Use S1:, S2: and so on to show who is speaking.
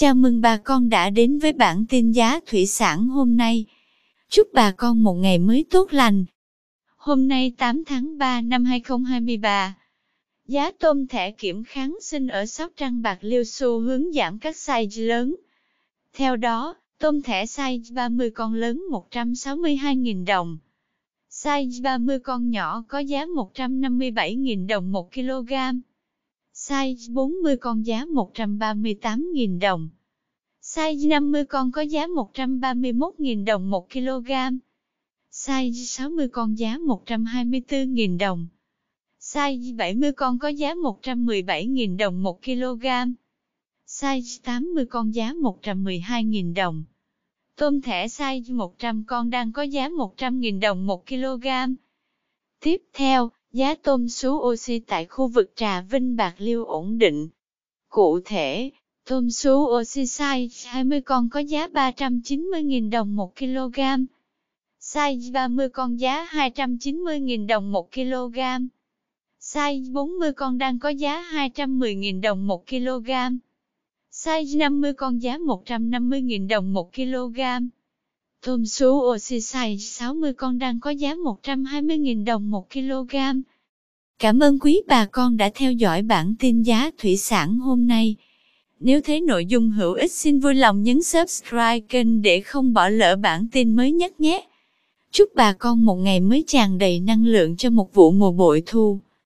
S1: Chào mừng bà con đã đến với bản tin giá thủy sản hôm nay. Chúc bà con một ngày mới tốt lành. Hôm nay 8 tháng 3 năm 2023, giá tôm thẻ kiểm kháng sinh ở Sóc Trăng Bạc Liêu xu hướng giảm các size lớn. Theo đó, tôm thẻ size 30 con lớn 162.000 đồng. Size 30 con nhỏ có giá 157.000 đồng 1 kg. Size 40 con giá 138.000 đồng. Size 50 con có giá 131.000 đồng 1 kg. Size 60 con giá 124.000 đồng. Size 70 con có giá 117.000 đồng 1 kg. Size 80 con giá 112.000 đồng. Tôm thẻ size 100 con đang có giá 100.000 đồng 1 kg. Tiếp theo, giá tôm sú oxy tại khu vực Trà Vinh Bạc Liêu ổn định. Cụ thể, tôm sú oxy size 20 con có giá 390.000 đồng 1 kg. Size 30 con giá 290.000 đồng 1 kg. Size 40 con đang có giá 210.000 đồng 1 kg. Size 50 con giá 150.000 đồng 1 kg. Tôm sú oxy size 60 con đang có giá 120.000 đồng 1 kg. Cảm ơn quý bà con đã theo dõi bản tin giá thủy sản hôm nay. Nếu thấy nội dung hữu ích xin vui lòng nhấn subscribe kênh để không bỏ lỡ bản tin mới nhất nhé. Chúc bà con một ngày mới tràn đầy năng lượng cho một vụ mùa bội thu.